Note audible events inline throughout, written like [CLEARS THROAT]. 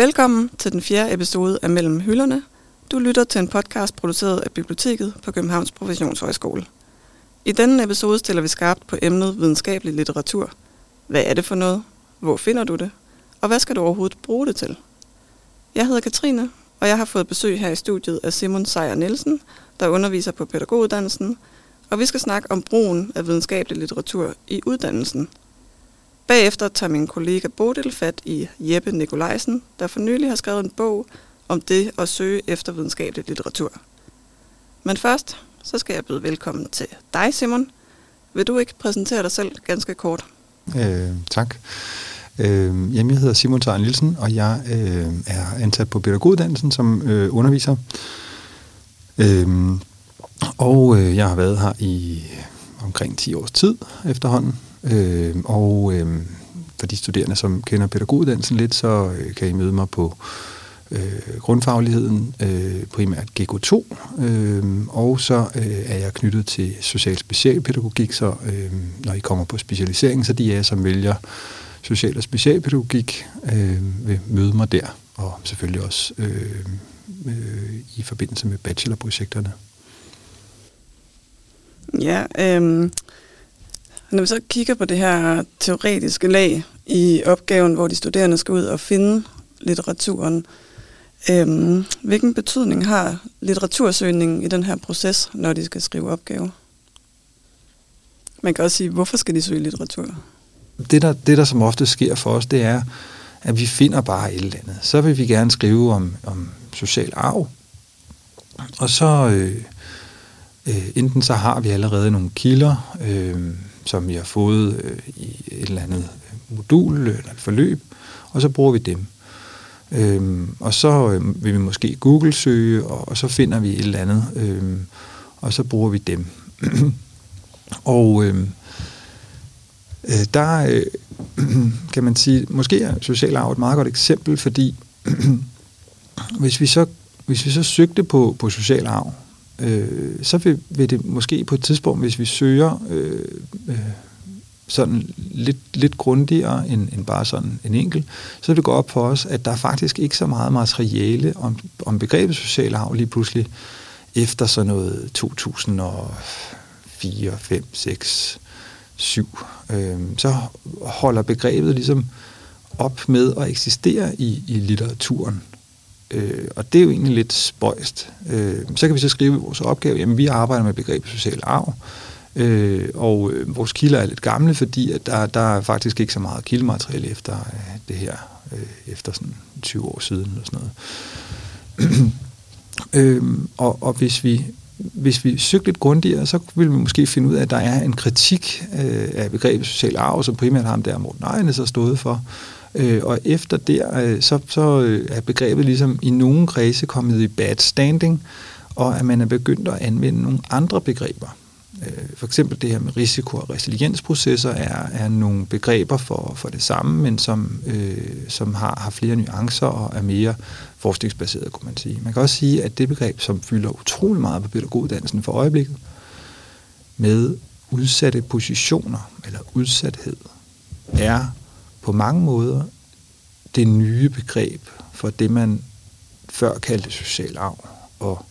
Velkommen til den fjerde episode af Mellem Hylderne. Du lytter til en podcast produceret af Biblioteket på Københavns Professionshøjskole. I denne episode stiller vi skarpt på emnet videnskabelig litteratur. Hvad er det for noget? Hvor finder du det? Og hvad skal du overhovedet bruge det til? Jeg hedder Katrine, og jeg har fået besøg her i studiet af Simon Sejer Nielsen, der underviser på pædagoguddannelsen, og vi skal snakke om brugen af videnskabelig litteratur i uddannelsen – Bagefter tager min kollega Bodil fat i Jeppe Nikolajsen, der for nylig har skrevet en bog om det at søge efter videnskabelig litteratur. Men først, så skal jeg byde velkommen til dig, Simon. Vil du ikke præsentere dig selv ganske kort? Øh, tak. Øh, jamen, jeg hedder Simon Tejn Nielsen, og jeg øh, er ansat på pædagoguddannelsen som øh, underviser. Øh, og øh, jeg har været her i omkring 10 års tid efterhånden. Øh, og øh, for de studerende, som kender pædagoguddannelsen lidt, så øh, kan I møde mig på øh, grundfagligheden, øh, primært GK2, øh, og så øh, er jeg knyttet til social specialpædagogik, så øh, når I kommer på specialiseringen, så de af jer, som vælger social- og specialpædagogik, øh, vil møde mig der, og selvfølgelig også øh, øh, i forbindelse med bachelorprojekterne. Ja, øh, når vi så kigger på det her teoretiske lag i opgaven, hvor de studerende skal ud og finde litteraturen, øhm, hvilken betydning har litteratursøgningen i den her proces, når de skal skrive opgave? Man kan også sige, hvorfor skal de søge litteratur? Det der, det, der som ofte sker for os, det er, at vi finder bare et eller andet. Så vil vi gerne skrive om, om social arv, og så øh, øh, enten så har vi allerede nogle kilder, øh, som vi har fået øh, i et eller andet modul eller et forløb, og så bruger vi dem. Øhm, og så øh, vil vi måske Google-søge, og, og så finder vi et eller andet, øhm, og så bruger vi dem. [CLEARS THROAT] og øh, øh, der øh, [CLEARS THROAT] kan man sige, måske er social arv et meget godt eksempel, fordi [CLEARS THROAT] hvis vi så hvis vi så søgte på, på social arv, øh, så vil, vil det måske på et tidspunkt, hvis vi søger øh, øh, sådan lidt, lidt grundigere end, end bare sådan en enkelt, så vil det gå op for os, at der er faktisk ikke så meget materiale om, om begrebet social arv lige pludselig efter sådan noget 2004, 5, 6, 7. Øh, så holder begrebet ligesom op med at eksistere i, i litteraturen. Øh, og det er jo egentlig lidt spøjst. Øh, så kan vi så skrive i vores opgave, jamen vi arbejder med begrebet social arv, øh, og øh, vores kilder er lidt gamle, fordi at der, der er faktisk ikke så meget kildemateriale efter øh, det her, øh, efter sådan 20 år siden eller sådan noget. [CLEARS THROAT] øh, og, og hvis vi hvis vi søgte lidt grundigere, så ville vi måske finde ud af, at der er en kritik øh, af begrebet social arv, som primært ham der Morten Ejnes har stået for, Øh, Øh, og efter der, øh, så, så øh, er begrebet ligesom i nogle kredse kommet i bad standing, og at man er begyndt at anvende nogle andre begreber. Øh, for eksempel det her med risiko- og resiliensprocesser er, er nogle begreber for, for det samme, men som, øh, som har, har flere nuancer og er mere forskningsbaseret, kunne man sige. Man kan også sige, at det begreb, som fylder utrolig meget på pædagoguddannelsen for øjeblikket, med udsatte positioner eller udsathed, er på mange måder det nye begreb for det, man før kaldte social arv, og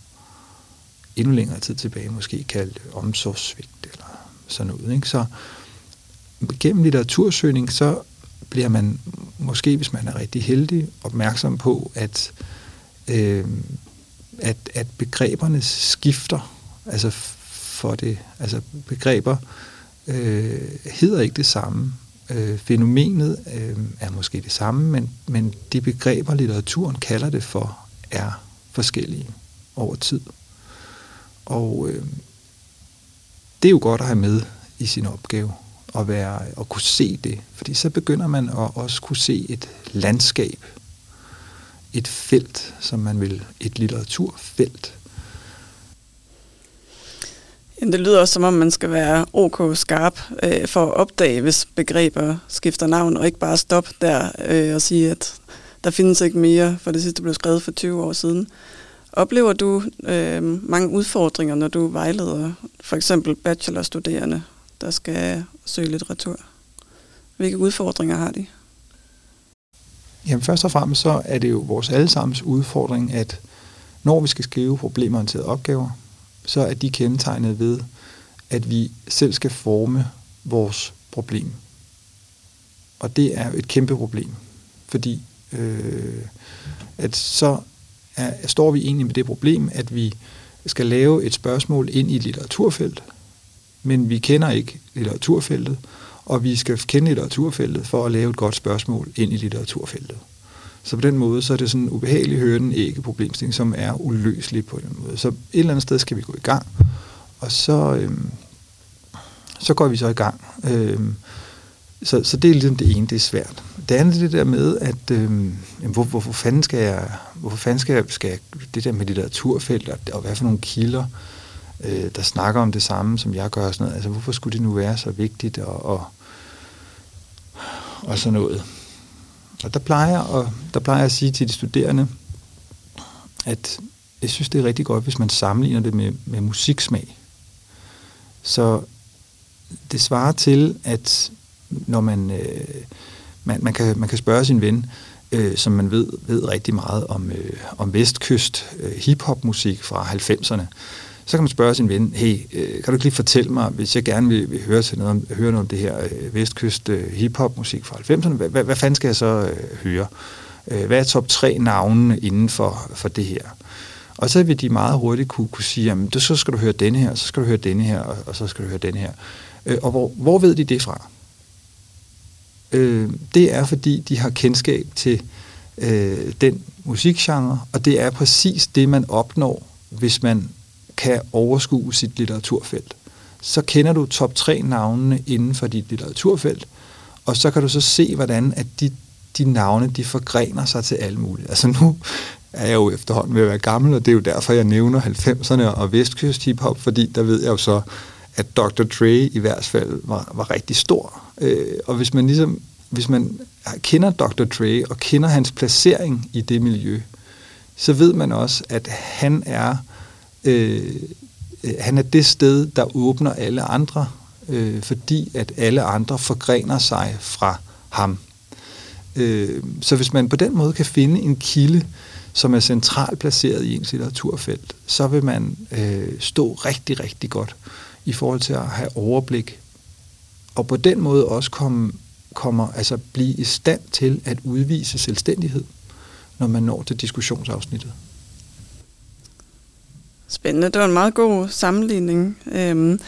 endnu længere tid tilbage måske kaldte omsorgssvigt eller sådan noget. Ikke? Så gennem litteratursøgning, så bliver man måske, hvis man er rigtig heldig, opmærksom på, at, øh, at, at begreberne skifter. Altså for det, altså begreber øh, hedder ikke det samme Øh, fænomenet øh, er måske det samme, men, men de begreber, litteraturen kalder det for, er forskellige over tid. Og øh, det er jo godt at have med i sin opgave at, være, at kunne se det, fordi så begynder man at også kunne se et landskab, et felt, som man vil, et litteraturfelt, det lyder også som om, man skal være ok skarp øh, for at opdage, hvis begreber skifter navn, og ikke bare stoppe der øh, og sige, at der findes ikke mere, for det sidste blev skrevet for 20 år siden. Oplever du øh, mange udfordringer, når du vejleder for eksempel bachelorstuderende, der skal søge litteratur? Hvilke udfordringer har de? Jamen først og fremmest så er det jo vores allesammens udfordring, at når vi skal skrive problemorienterede opgaver, så er de kendetegnet ved, at vi selv skal forme vores problem. Og det er jo et kæmpe problem, fordi øh, at så er, står vi egentlig med det problem, at vi skal lave et spørgsmål ind i et litteraturfelt, men vi kender ikke litteraturfeltet, og vi skal kende litteraturfeltet for at lave et godt spørgsmål ind i litteraturfeltet. Så på den måde, så er det sådan en ubehagelig høren ikke problemstilling, som er uløselig på den måde. Så et eller andet sted skal vi gå i gang, og så, øhm, så går vi så i gang. Øhm, så, så det er ligesom det ene, det er svært. Det andet er det der med, at øhm, hvor, hvorfor fanden skal jeg, hvorfor fanden skal jeg, skal jeg det der med litteraturfelt, og, og hvad for nogle kilder, øh, der snakker om det samme, som jeg gør, og sådan noget. Altså, hvorfor skulle det nu være så vigtigt, og, og, og sådan noget. Og der plejer, og der plejer jeg at sige til de studerende, at jeg synes, det er rigtig godt, hvis man sammenligner det med, med musiksmag. Så det svarer til, at når man, øh, man, man, kan, man kan spørge sin ven, øh, som man ved, ved rigtig meget om, øh, om vestkyst øh, hiphop-musik fra 90'erne, så kan man spørge sin ven, hey, øh, kan du ikke lige fortælle mig, hvis jeg gerne vil, vil høre, til noget om, høre noget om det her øh, vestkyst øh, hiphop-musik fra 90'erne, hvad, hvad, hvad fanden skal jeg så øh, høre? Øh, hvad er top tre navne inden for, for det her? Og så vil de meget hurtigt kunne, kunne sige, jamen, så skal du høre denne her, så skal du høre denne her, og, og så skal du høre denne her. Øh, og hvor, hvor ved de det fra? Øh, det er, fordi de har kendskab til øh, den musikgenre, og det er præcis det, man opnår, hvis man kan overskue sit litteraturfelt. Så kender du top 3 navnene inden for dit litteraturfelt, og så kan du så se, hvordan at de, de navne, de forgrener sig til alle mulige. Altså nu er jeg jo efterhånden ved at være gammel, og det er jo derfor, jeg nævner 90'erne og vestkyst hiphop, fordi der ved jeg jo så, at Dr. Dre i hvert fald var, var rigtig stor. Øh, og hvis man ligesom, hvis man kender Dr. Dre og kender hans placering i det miljø, så ved man også, at han er Øh, øh, han er det sted, der åbner alle andre, øh, fordi at alle andre forgrener sig fra ham. Øh, så hvis man på den måde kan finde en kilde, som er centralt placeret i ens litteraturfelt, så vil man øh, stå rigtig, rigtig godt i forhold til at have overblik, og på den måde også komme, kommer, altså blive i stand til at udvise selvstændighed, når man når til diskussionsafsnittet. Spændende. Det var en meget god sammenligning. Øhm,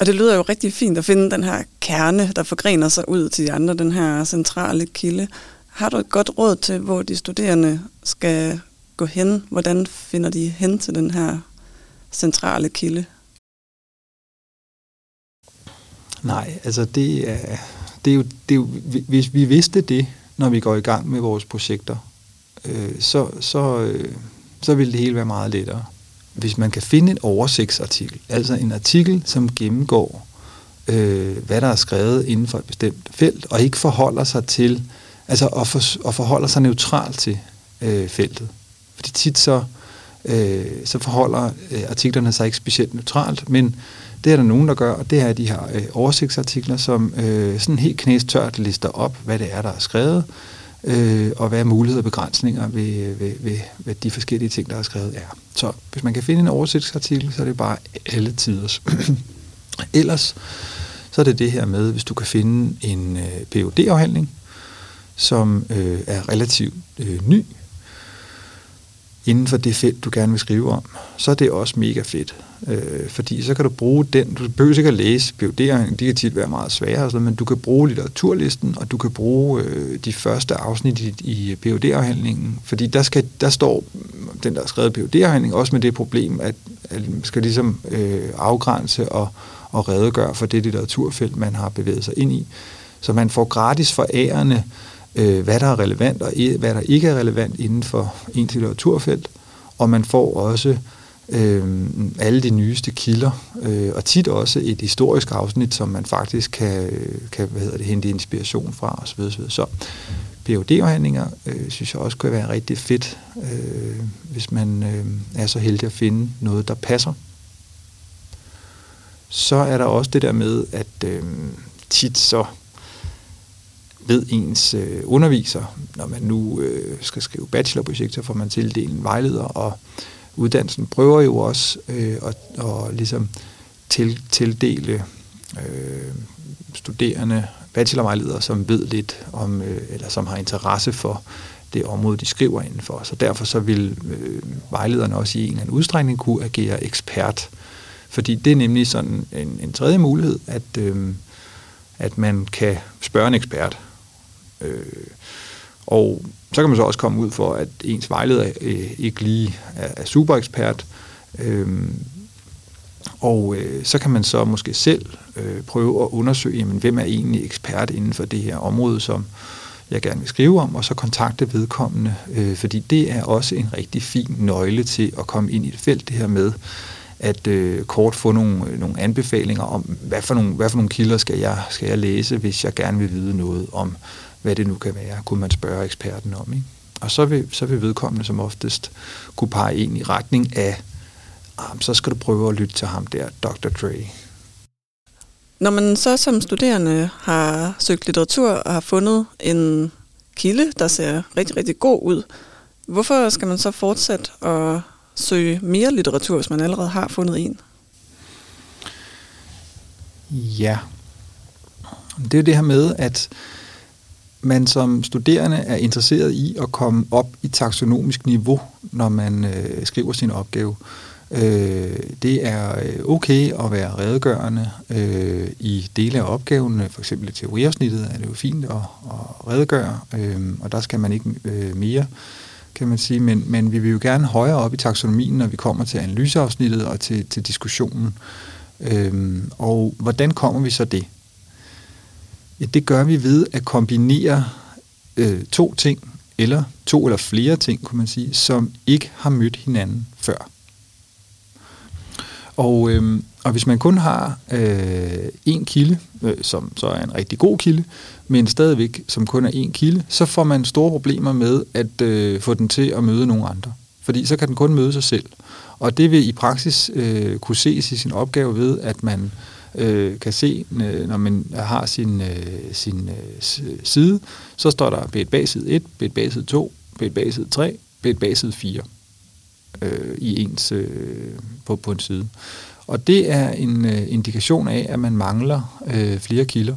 og det lyder jo rigtig fint at finde den her kerne, der forgrener sig ud til de andre, den her centrale kilde. Har du et godt råd til, hvor de studerende skal gå hen? Hvordan finder de hen til den her centrale kilde? Nej, altså det er, det er jo, det er jo, hvis vi vidste det, når vi går i gang med vores projekter, øh, så, så, øh, så ville det hele være meget lettere hvis man kan finde en oversigtsartikel, altså en artikel, som gennemgår, øh, hvad der er skrevet inden for et bestemt felt, og ikke forholder sig til, altså og, for, og forholder sig neutralt til øh, feltet. Fordi tit så, øh, så forholder øh, artiklerne sig ikke specielt neutralt, men det er der nogen, der gør, og det er de her øh, oversigtsartikler, som øh, sådan helt knæstørt lister op, hvad det er, der er skrevet, øh, og hvad muligheder og begrænsninger ved, ved, ved, ved de forskellige ting, der er skrevet er. Så hvis man kan finde en oversigtsartikel, så er det bare alle tiders. [CLEARS THROAT] Ellers så er det det her med, hvis du kan finde en øh, PhD-afhandling, som øh, er relativt øh, ny, inden for det felt, du gerne vil skrive om, så er det også mega fedt. Øh, fordi så kan du bruge den, du behøver ikke at læse PUD'erne, de kan tit være meget svære, sådan, men du kan bruge litteraturlisten, og du kan bruge øh, de første afsnit i, i PUD-afhandlingen, fordi der, skal, der står den, der har skrevet PUD-afhandling, også med det problem, at, at man skal ligesom øh, afgrænse og, og redegøre for det litteraturfelt, man har bevæget sig ind i. Så man får gratis forærende øh, hvad der er relevant og hvad der ikke er relevant inden for ens litteraturfelt, og man får også øh, alle de nyeste kilder, øh, og tit også et historisk afsnit, som man faktisk kan, øh, kan hvad hedder det, hente inspiration fra osv. osv. Så PhD-afhandlinger øh, synes jeg også kunne være rigtig fedt, øh, hvis man øh, er så heldig at finde noget, der passer. Så er der også det der med, at øh, tit så ved ens øh, underviser, når man nu øh, skal skrive bachelorprojekter, får man tildelt en vejleder, og uddannelsen prøver jo også øh, at, at ligesom til, tildele øh, studerende bachelorvejledere, som ved lidt om, øh, eller som har interesse for det område, de skriver indenfor. Så derfor så vil øh, vejlederne også i en eller anden udstrækning kunne agere ekspert. Fordi det er nemlig sådan en, en tredje mulighed, at, øh, at man kan spørge en ekspert. Øh, og så kan man så også komme ud for, at ens vejleder øh, ikke lige er, er super ekspert. Øh, og øh, så kan man så måske selv øh, prøve at undersøge, jamen, hvem er egentlig ekspert inden for det her område, som jeg gerne vil skrive om, og så kontakte vedkommende, øh, fordi det er også en rigtig fin nøgle til at komme ind i et felt, det her med at øh, kort få nogle, øh, nogle anbefalinger om, hvad for nogle, hvad for nogle kilder skal jeg, skal jeg læse, hvis jeg gerne vil vide noget om, hvad det nu kan være, kunne man spørge eksperten om. Ikke? Og så vil, så vil vedkommende som oftest kunne pege ind i retning af, ah, så skal du prøve at lytte til ham der, Dr. Dre. Når man så som studerende har søgt litteratur og har fundet en kilde, der ser rigtig, rigtig god ud, hvorfor skal man så fortsætte at søge mere litteratur, hvis man allerede har fundet en? Ja, det er det her med, at man som studerende er interesseret i at komme op i taksonomisk niveau, når man øh, skriver sin opgave. Øh, det er øh, okay at være redegørende øh, i dele af opgaven, for eksempel i teoriafsnittet er det jo fint at, at redegøre, øh, og der skal man ikke øh, mere, kan man sige, men, men vi vil jo gerne højere op i taksonomien, når vi kommer til analyseafsnittet og til, til diskussionen. Øh, og hvordan kommer vi så det? Ja, det gør vi ved at kombinere øh, to ting, eller to eller flere ting, kunne man sige, som ikke har mødt hinanden før. Og, øh, og hvis man kun har øh, en kilde, øh, som så er en rigtig god kilde, men stadigvæk som kun er en kilde, så får man store problemer med at øh, få den til at møde nogle andre. Fordi så kan den kun møde sig selv. Og det vil i praksis øh, kunne ses i sin opgave ved, at man øh, Øh, kan se, øh, når man har sin, øh, sin øh, side, så står der bedt bagside 1, bedt bagside 2, bedt bagside 3, bedt bagside 4 øh, i ens øh, på, på en side. Og det er en øh, indikation af, at man mangler øh, flere kilder.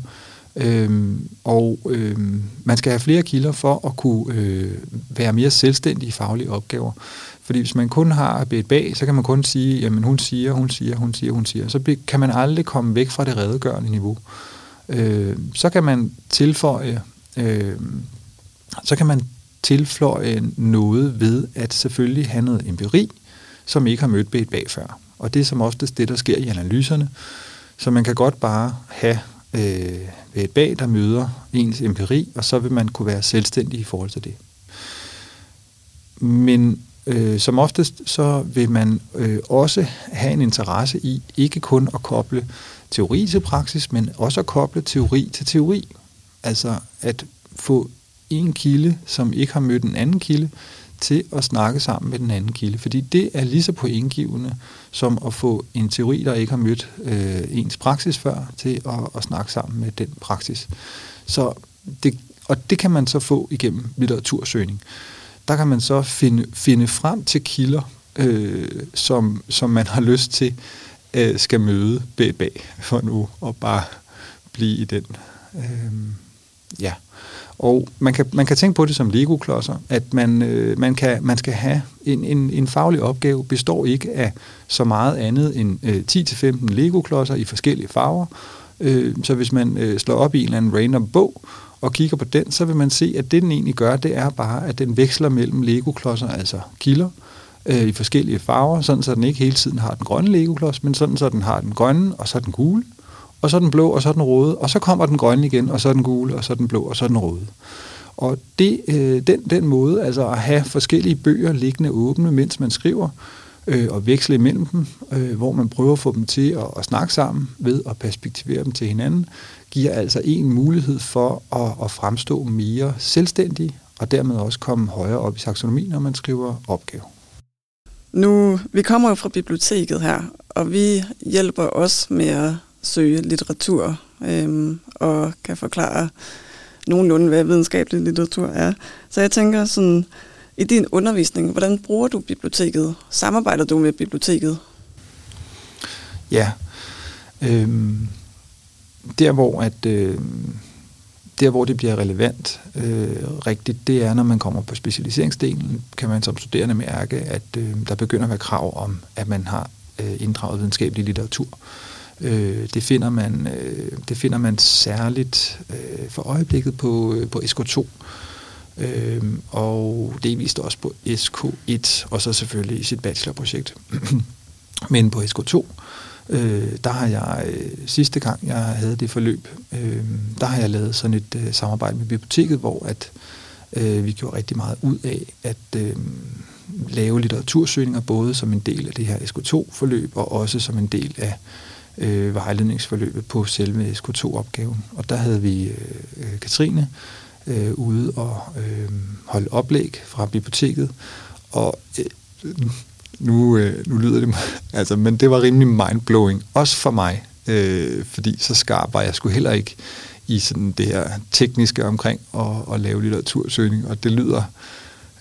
Øhm, og øhm, man skal have flere kilder for at kunne øh, være mere selvstændig i faglige opgaver. Fordi hvis man kun har et bag, så kan man kun sige, jamen hun siger, hun siger, hun siger, hun siger. Så kan man aldrig komme væk fra det redegørende niveau. Øh, så kan man tilføje, øh, så kan man tilføje noget ved at selvfølgelig have noget empiri, som ikke har mødt bedt bag før. Og det er som oftest det, der sker i analyserne. Så man kan godt bare have øh, et bag, der møder ens empiri, og så vil man kunne være selvstændig i forhold til det. Men øh, som oftest, så vil man øh, også have en interesse i ikke kun at koble teori til praksis, men også at koble teori til teori. Altså at få en kilde, som ikke har mødt en anden kilde, til at snakke sammen med den anden kilde. Fordi det er lige så pointgivende som at få en teori, der ikke har mødt øh, ens praksis før, til at, at snakke sammen med den praksis. Så det, og det kan man så få igennem litteratursøgning. Der kan man så finde, finde frem til kilder, øh, som, som man har lyst til øh, skal møde bag for nu, og bare blive i den. Øh, ja. Og man kan, man kan tænke på det som Lego-klodser, at man, øh, man, kan, man skal have en, en, en faglig opgave, består ikke af så meget andet end øh, 10-15 Lego-klodser i forskellige farver. Øh, så hvis man øh, slår op i en eller anden random bog og kigger på den, så vil man se, at det den egentlig gør, det er bare, at den veksler mellem Lego-klodser, altså kilder, øh, i forskellige farver, sådan så den ikke hele tiden har den grønne Lego-klods, men sådan så den har den grønne, og så den gule, og så den blå, og så den røde, og så kommer den grønne igen, og så den gule, og så den blå, og så den røde. Og det, øh, den, den måde, altså at have forskellige bøger liggende åbne, mens man skriver, øh, og veksle imellem dem, øh, hvor man prøver at få dem til at, at snakke sammen ved at perspektivere dem til hinanden, giver altså en mulighed for at, at fremstå mere selvstændig, og dermed også komme højere op i taksonomi, når man skriver opgave. Nu, vi kommer jo fra biblioteket her, og vi hjælper os med at søge litteratur øhm, og kan forklare nogenlunde, hvad videnskabelig litteratur er. Så jeg tænker sådan, i din undervisning, hvordan bruger du biblioteket? Samarbejder du med biblioteket? Ja. Øhm, der hvor at øh, der hvor det bliver relevant øh, rigtigt, det er når man kommer på specialiseringsdelen, kan man som studerende mærke, at øh, der begynder at være krav om, at man har øh, inddraget videnskabelig litteratur. Øh, det, finder man, øh, det finder man særligt øh, for øjeblikket på, øh, på SK2, øh, og delvist også på SK1, og så selvfølgelig i sit bachelorprojekt. [CLEARS THROAT] Men på SK2, øh, der har jeg øh, sidste gang, jeg havde det forløb, øh, der har jeg lavet sådan et øh, samarbejde med biblioteket, hvor at øh, vi gjorde rigtig meget ud af at øh, lave litteratursøgninger, både som en del af det her SK2-forløb, og også som en del af øh, vejledningsforløbet på selve SK2-opgaven. Og der havde vi øh, Katrine øh, ude og øh, holde oplæg fra biblioteket, og øh, nu, øh, nu lyder det, [LAUGHS] altså, men det var rimelig mindblowing, også for mig, øh, fordi så skarp var jeg skulle heller ikke i sådan det her tekniske omkring at, at lave litteratursøgning, og det lyder,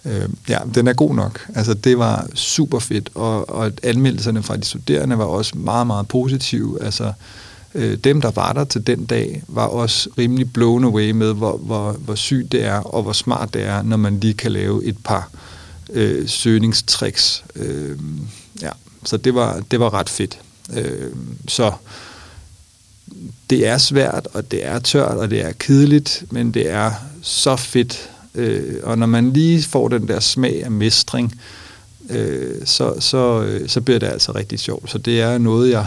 øh, ja, den er god nok. Altså, det var super fedt, og, og anmeldelserne fra de studerende var også meget, meget positive. Altså, øh, dem, der var der til den dag, var også rimelig blown away med, hvor, hvor, hvor sygt det er, og hvor smart det er, når man lige kan lave et par øh, øh, søgningstricks. Øh, ja, så det var, det var ret fedt. Øh, så det er svært, og det er tørt, og det er kedeligt, men det er så fedt. Øh, og når man lige får den der smag af mestring, øh, så, så, øh, så bliver det altså rigtig sjovt. Så det er noget, jeg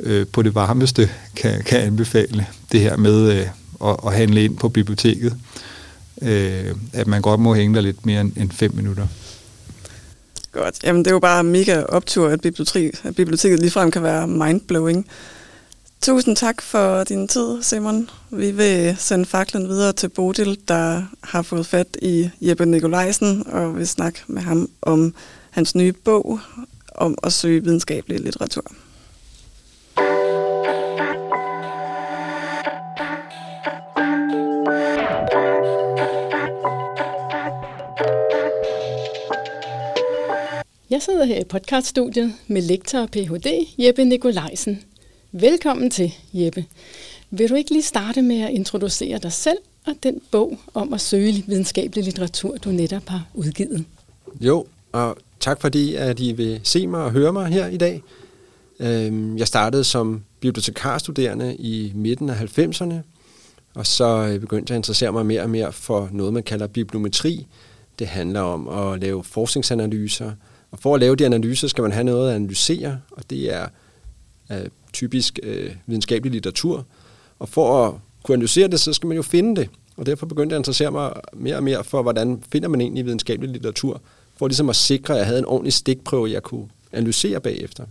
øh, på det varmeste kan, kan anbefale. Det her med øh, at, at handle ind på biblioteket. Øh, at man godt må hænge der lidt mere end, end fem minutter. Godt. Jamen, det er jo bare mega optur, at, bibliotek, at biblioteket ligefrem kan være mindblowing. Tusind tak for din tid, Simon. Vi vil sende faklen videre til Bodil, der har fået fat i Jeppe Nikolajsen, og vil snakke med ham om hans nye bog om at søge videnskabelig litteratur. Jeg sidder her i podcaststudiet med lektor og Ph.D. Jeppe Nikolajsen. Velkommen til, Jeppe. Vil du ikke lige starte med at introducere dig selv og den bog om at søge videnskabelig litteratur, du netop har udgivet? Jo, og tak fordi, at I vil se mig og høre mig her i dag. Øhm, jeg startede som bibliotekarstuderende i midten af 90'erne, og så begyndte jeg at interessere mig mere og mere for noget, man kalder bibliometri. Det handler om at lave forskningsanalyser, og for at lave de analyser, skal man have noget at analysere, og det er øh, typisk øh, videnskabelig litteratur. Og for at kunne analysere det, så skal man jo finde det. Og derfor begyndte jeg at interessere mig mere og mere for, hvordan finder man egentlig videnskabelig litteratur, for ligesom at sikre, at jeg havde en ordentlig stikprøve, jeg kunne analysere bagefter.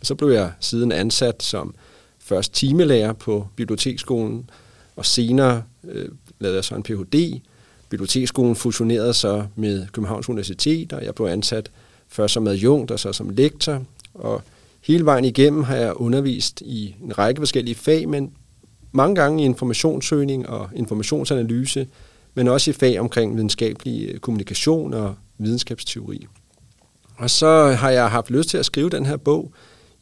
Og så blev jeg siden ansat som først timelærer på biblioteksskolen, og senere øh, lavede jeg så en Ph.D. Biblioteksskolen fusionerede så med Københavns Universitet, og jeg blev ansat først som adjunkt og så som lektor. Og hele vejen igennem har jeg undervist i en række forskellige fag, men mange gange i informationssøgning og informationsanalyse, men også i fag omkring videnskabelig øh, kommunikation og videnskabsteori. Og så har jeg haft lyst til at skrive den her bog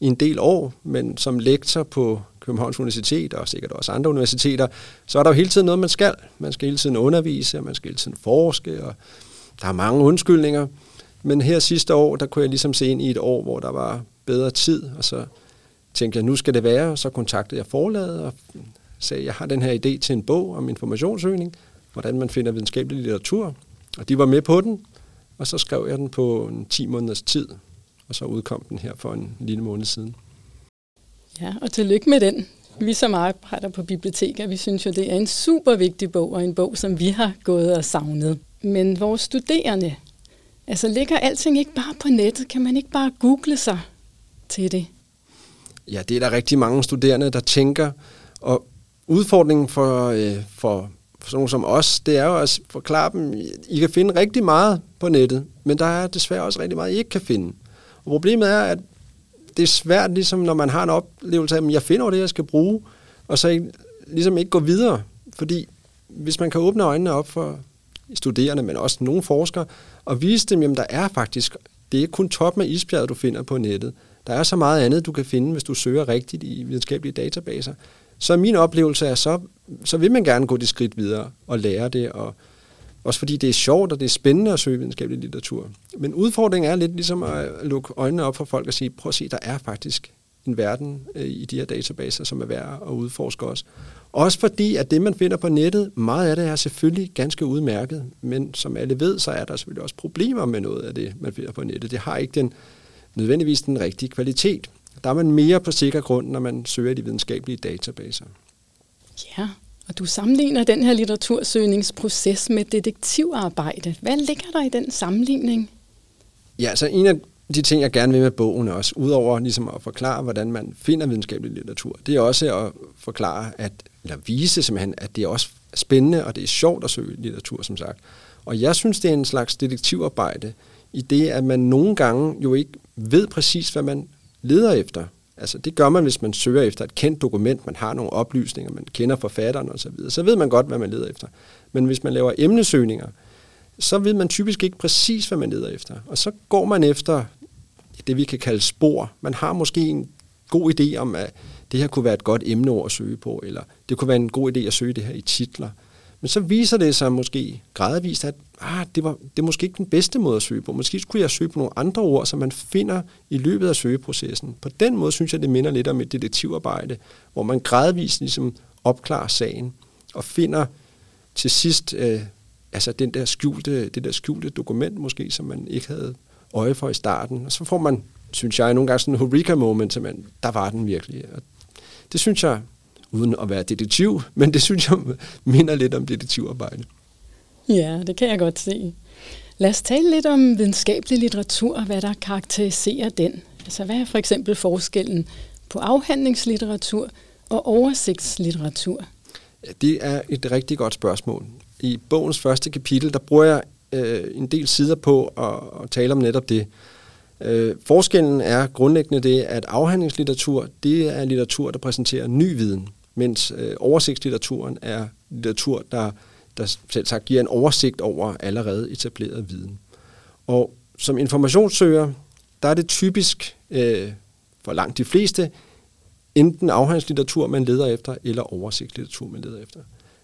i en del år, men som lektor på Københavns Universitet og sikkert også andre universiteter, så er der jo hele tiden noget, man skal. Man skal hele tiden undervise, og man skal hele tiden forske, og der er mange undskyldninger. Men her sidste år, der kunne jeg ligesom se ind i et år, hvor der var bedre tid, og så tænkte jeg, nu skal det være, og så kontaktede jeg forlaget og sagde, jeg har den her idé til en bog om informationssøgning, hvordan man finder videnskabelig litteratur, og de var med på den, og så skrev jeg den på en 10 måneders tid, og så udkom den her for en lille måned siden. Ja, og tillykke med den. Vi som arbejder på biblioteker, vi synes jo, det er en super vigtig bog, og en bog, som vi har gået og savnet. Men vores studerende, Altså ligger alting ikke bare på nettet? Kan man ikke bare google sig til det? Ja, det er der rigtig mange studerende, der tænker. Og udfordringen for, øh, for, for sådan som os, det er jo at forklare dem, I kan finde rigtig meget på nettet, men der er desværre også rigtig meget, I ikke kan finde. Og problemet er, at det er svært, ligesom når man har en oplevelse af, at jeg finder det, jeg skal bruge, og så ikke, ligesom ikke gå videre. Fordi hvis man kan åbne øjnene op for studerende, men også nogle forskere, og vise dem, at der er faktisk, det er ikke kun toppen af isbjerget, du finder på nettet. Der er så meget andet, du kan finde, hvis du søger rigtigt i videnskabelige databaser. Så min oplevelse er, så, så vil man gerne gå det skridt videre og lære det, og også fordi det er sjovt, og det er spændende at søge videnskabelig litteratur. Men udfordringen er lidt ligesom at lukke øjnene op for folk og sige, prøv at se, der er faktisk en verden øh, i de her databaser, som er værd at udforske også. Også fordi, at det, man finder på nettet, meget af det er selvfølgelig ganske udmærket, men som alle ved, så er der selvfølgelig også problemer med noget af det, man finder på nettet. Det har ikke den, nødvendigvis den rigtige kvalitet. Der er man mere på sikker grund, når man søger de videnskabelige databaser. Ja, og du sammenligner den her litteratursøgningsproces med detektivarbejde. Hvad ligger der i den sammenligning? Ja, altså en af de ting, jeg gerne vil med bogen også, udover ligesom at forklare, hvordan man finder videnskabelig litteratur, det er også at forklare, at, eller vise simpelthen, at det er også spændende, og det er sjovt at søge litteratur, som sagt. Og jeg synes, det er en slags detektivarbejde, i det, at man nogle gange jo ikke ved præcis, hvad man leder efter. Altså det gør man, hvis man søger efter et kendt dokument, man har nogle oplysninger, man kender forfatteren osv., så, så ved man godt, hvad man leder efter. Men hvis man laver emnesøgninger, så ved man typisk ikke præcis, hvad man leder efter. Og så går man efter det, vi kan kalde spor. Man har måske en god idé om, at det her kunne være et godt emneord at søge på, eller det kunne være en god idé at søge det her i titler. Men så viser det sig måske gradvist, at ah, det, var, det er måske ikke den bedste måde at søge på. Måske skulle jeg søge på nogle andre ord, som man finder i løbet af søgeprocessen. På den måde synes jeg, det minder lidt om et detektivarbejde, hvor man gradvist ligesom opklarer sagen og finder til sidst øh, altså den der skjulte, det der skjulte dokument måske, som man ikke havde øje for i starten. Og så får man, synes jeg, nogle gange sådan en eureka-moment, så man, der var den virkelig. Og det synes jeg, uden at være detektiv, men det synes jeg [LAUGHS] minder lidt om detektivarbejde. Ja, det kan jeg godt se. Lad os tale lidt om videnskabelig litteratur, og hvad der karakteriserer den. Altså, hvad er for eksempel forskellen på afhandlingslitteratur og oversigtslitteratur? Ja, det er et rigtig godt spørgsmål. I bogens første kapitel, der bruger jeg øh, en del sider på at, at tale om netop det. Øh, forskellen er grundlæggende det, at afhandlingslitteratur, det er litteratur, der præsenterer ny viden, mens øh, oversigtslitteraturen er litteratur, der, der selv sagt giver en oversigt over allerede etableret viden. Og som informationssøger, der er det typisk øh, for langt de fleste enten afhandlingslitteratur, man leder efter, eller oversigtslitteratur, man leder efter.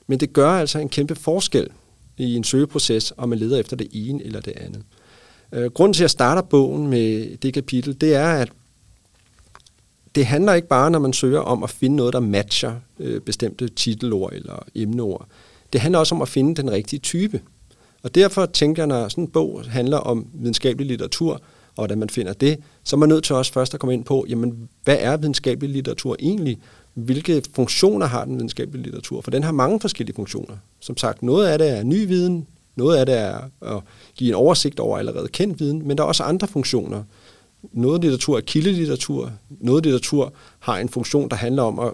Men det gør altså en kæmpe forskel i en søgeproces, om man leder efter det ene eller det andet. Øh, grunden til, at jeg starter bogen med det kapitel, det er, at det handler ikke bare, når man søger om at finde noget, der matcher øh, bestemte titelord eller emneord. Det handler også om at finde den rigtige type. Og derfor tænker jeg, når sådan en bog handler om videnskabelig litteratur, og hvordan man finder det, så er man nødt til også først at komme ind på, jamen, hvad er videnskabelig litteratur egentlig? Hvilke funktioner har den videnskabelige litteratur? For den har mange forskellige funktioner. Som sagt, noget af det er ny viden, noget af det er at give en oversigt over allerede kendt viden, men der er også andre funktioner. Noget litteratur er kildelitteratur, noget litteratur har en funktion, der handler om at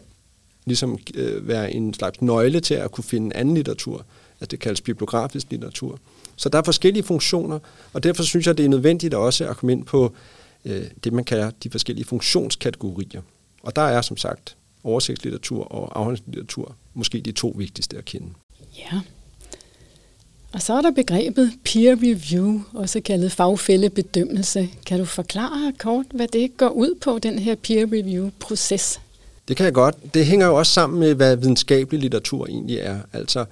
ligesom, øh, være en slags nøgle til at kunne finde anden litteratur. Altså det kaldes bibliografisk litteratur. Så der er forskellige funktioner, og derfor synes jeg, det er nødvendigt også at komme ind på øh, det, man kalder de forskellige funktionskategorier. Og der er som sagt oversigtslitteratur og afhandlingslitteratur måske de to vigtigste at kende. Ja, og så er der begrebet peer review, også kaldet fagfællebedømmelse. Kan du forklare kort, hvad det går ud på, den her peer review-proces? Det kan jeg godt. Det hænger jo også sammen med, hvad videnskabelig litteratur egentlig er. Altså,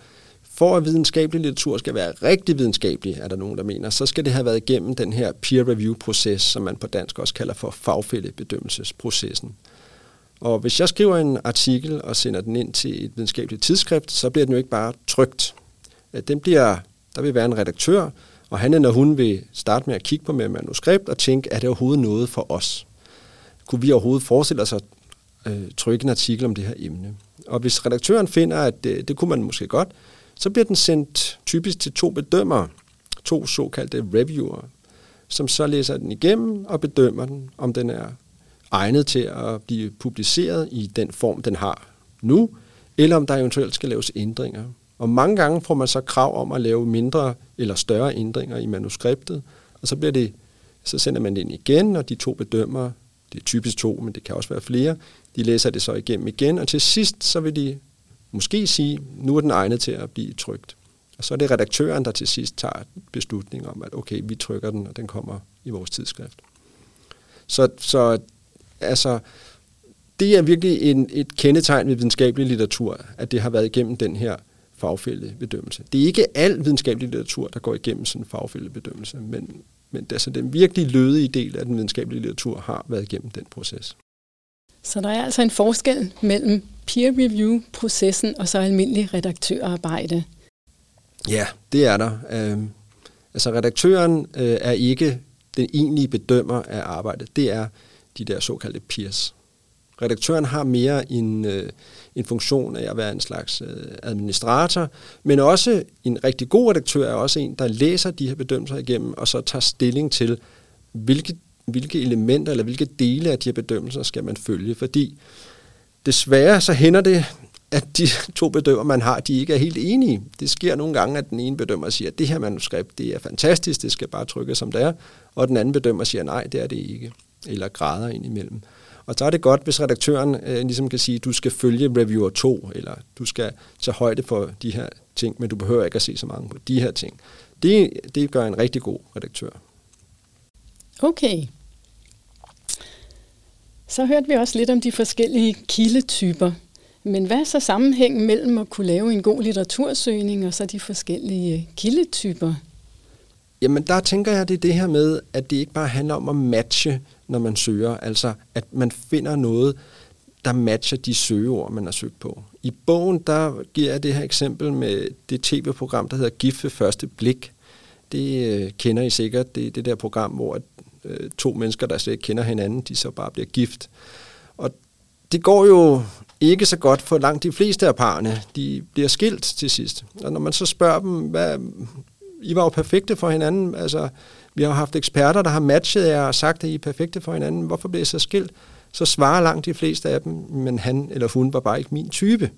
for at videnskabelig litteratur skal være rigtig videnskabelig, er der nogen, der mener, så skal det have været igennem den her peer review-proces, som man på dansk også kalder for fagfællebedømmelsesprocessen. Og hvis jeg skriver en artikel og sender den ind til et videnskabeligt tidsskrift, så bliver den jo ikke bare trygt. Den bliver der vil være en redaktør, og han eller hun vil starte med at kigge på med manuskript og tænke, er det overhovedet noget for os? Kunne vi overhovedet forestille os at øh, trykke en artikel om det her emne? Og hvis redaktøren finder, at det, det kunne man måske godt, så bliver den sendt typisk til to bedømmere, to såkaldte reviewer, som så læser den igennem og bedømmer den, om den er egnet til at blive publiceret i den form, den har nu, eller om der eventuelt skal laves ændringer. Og mange gange får man så krav om at lave mindre eller større ændringer i manuskriptet, og så bliver det så sender man det ind igen, og de to bedømmer, det er typisk to, men det kan også være flere, de læser det så igennem igen, og til sidst så vil de måske sige, nu er den egnet til at blive trygt. Og så er det redaktøren, der til sidst tager beslutning om, at okay, vi trykker den, og den kommer i vores tidsskrift. Så, så altså, det er virkelig en, et kendetegn ved videnskabelig litteratur, at det har været igennem den her fagfældebedømmelse. Det er ikke al videnskabelig litteratur, der går igennem sådan en fagfældebedømmelse, men, men det, altså, den virkelig lødige del af den videnskabelige litteratur har været igennem den proces. Så der er altså en forskel mellem peer review-processen og så almindelig redaktørarbejde. Ja, det er der. Øh, altså redaktøren øh, er ikke den egentlige bedømmer af arbejdet. Det er de der såkaldte peers. Redaktøren har mere en, øh, en funktion af at være en slags øh, administrator, men også en rigtig god redaktør er også en, der læser de her bedømmelser igennem, og så tager stilling til, hvilke, hvilke elementer eller hvilke dele af de her bedømmelser skal man følge. Fordi desværre så hænder det, at de [LAUGHS] to bedømmer, man har, de ikke er helt enige. Det sker nogle gange, at den ene bedømmer siger, at det her manuskript, det er fantastisk, det skal bare trykkes som det er, og den anden bedømmer siger, nej, det er det ikke, eller græder ind imellem. Og så er det godt, hvis redaktøren øh, ligesom kan sige, du skal følge reviewer 2, eller du skal tage højde for de her ting, men du behøver ikke at se så mange på de her ting. Det, det gør en rigtig god redaktør. Okay. Så hørte vi også lidt om de forskellige kildetyper. Men hvad er så sammenhængen mellem at kunne lave en god litteratursøgning og så de forskellige kildetyper? Jamen der tænker jeg, det er det her med, at det ikke bare handler om at matche, når man søger. Altså at man finder noget, der matcher de søgeord, man har søgt på. I bogen, der giver jeg det her eksempel med det tv-program, der hedder Gift ved første blik. Det øh, kender I sikkert. Det er det der program, hvor øh, to mennesker, der slet ikke kender hinanden, de så bare bliver gift. Og det går jo ikke så godt for langt de fleste af parerne. De bliver skilt til sidst. Og når man så spørger dem, hvad, I var jo perfekte for hinanden. Altså, vi har haft eksperter, der har matchet jer og sagt, at I er perfekte for hinanden. Hvorfor bliver I så skilt? Så svarer langt de fleste af dem, men han eller hun var bare ikke min type.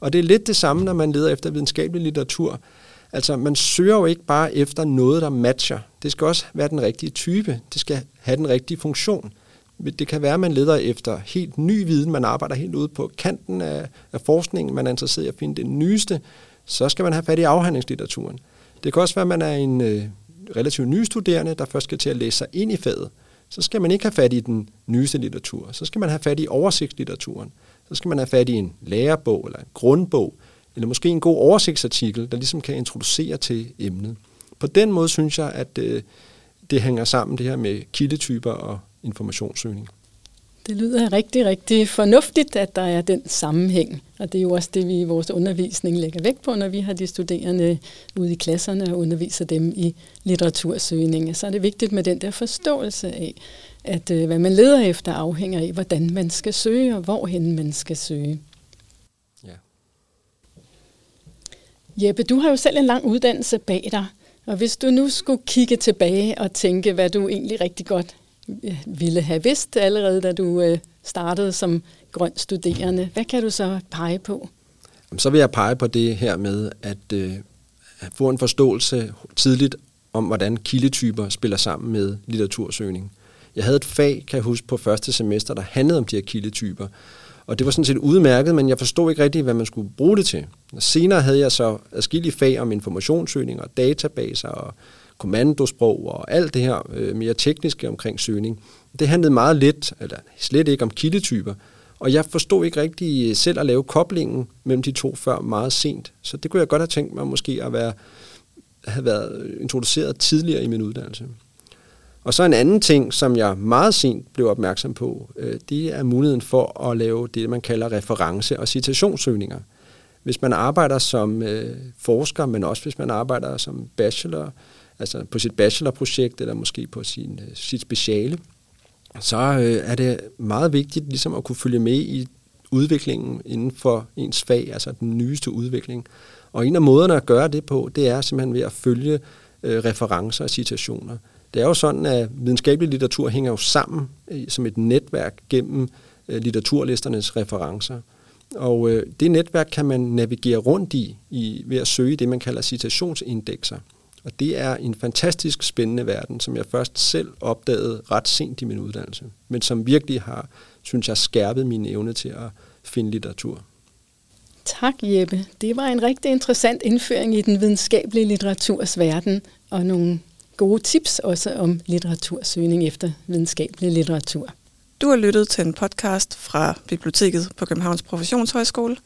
Og det er lidt det samme, når man leder efter videnskabelig litteratur. Altså, man søger jo ikke bare efter noget, der matcher. Det skal også være den rigtige type. Det skal have den rigtige funktion. Det kan være, at man leder efter helt ny viden. Man arbejder helt ude på kanten af, af forskningen. Man er interesseret i at finde det nyeste. Så skal man have fat i afhandlingslitteraturen. Det kan også være, at man er en øh, relativt nye studerende, der først skal til at læse sig ind i faget. Så skal man ikke have fat i den nyeste litteratur. Så skal man have fat i oversigtslitteraturen. Så skal man have fat i en lærebog eller en grundbog, eller måske en god oversigtsartikel, der ligesom kan introducere til emnet. På den måde synes jeg, at øh, det hænger sammen, det her med kildetyper og informationssøgning. Det lyder rigtig, rigtig fornuftigt, at der er den sammenhæng. Og det er jo også det, vi i vores undervisning lægger vægt på, når vi har de studerende ude i klasserne og underviser dem i litteratursøgning. Så er det vigtigt med den der forståelse af, at øh, hvad man leder efter afhænger af, hvordan man skal søge og hvorhen man skal søge. Ja. Jeppe, du har jo selv en lang uddannelse bag dig. Og hvis du nu skulle kigge tilbage og tænke, hvad du egentlig rigtig godt ville have vidst allerede, da du øh, startede som grøn studerende. Hvad kan du så pege på? Så vil jeg pege på det her med at, øh, at få en forståelse tidligt om, hvordan kildetyper spiller sammen med litteratursøgning. Jeg havde et fag, kan jeg huske, på første semester, der handlede om de her kildetyper. Og det var sådan set udmærket, men jeg forstod ikke rigtigt, hvad man skulle bruge det til. Senere havde jeg så adskillige fag om informationssøgning og databaser og kommandosprog og alt det her øh, mere tekniske omkring søgning. Det handlede meget lidt, eller slet ikke om kildetyper, og jeg forstod ikke rigtig selv at lave koblingen mellem de to før meget sent. Så det kunne jeg godt have tænkt mig måske at være, have været introduceret tidligere i min uddannelse. Og så en anden ting, som jeg meget sent blev opmærksom på, øh, det er muligheden for at lave det, man kalder reference- og citationssøgninger. Hvis man arbejder som øh, forsker, men også hvis man arbejder som bachelor, altså på sit bachelorprojekt, eller måske på sin, øh, sit speciale, så øh, er det meget vigtigt ligesom at kunne følge med i udviklingen inden for ens fag, altså den nyeste udvikling. Og en af måderne at gøre det på, det er simpelthen ved at følge øh, referencer og citationer. Det er jo sådan, at videnskabelig litteratur hænger jo sammen øh, som et netværk gennem øh, litteraturlisternes referencer. Og øh, det netværk kan man navigere rundt i, i ved at søge det, man kalder citationsindekser. Og det er en fantastisk spændende verden, som jeg først selv opdagede ret sent i min uddannelse, men som virkelig har, synes jeg, skærpet min evne til at finde litteratur. Tak, Jeppe. Det var en rigtig interessant indføring i den videnskabelige litteraturs verden, og nogle gode tips også om litteratursøgning efter videnskabelig litteratur. Du har lyttet til en podcast fra Biblioteket på Københavns Professionshøjskole.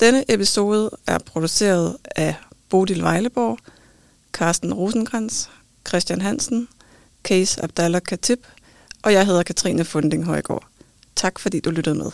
Denne episode er produceret af Bodil Vejleborg, Carsten Rosenkrantz, Christian Hansen, Case Abdallah Katib, og jeg hedder Katrine Funding Højgaard. Tak fordi du lyttede med.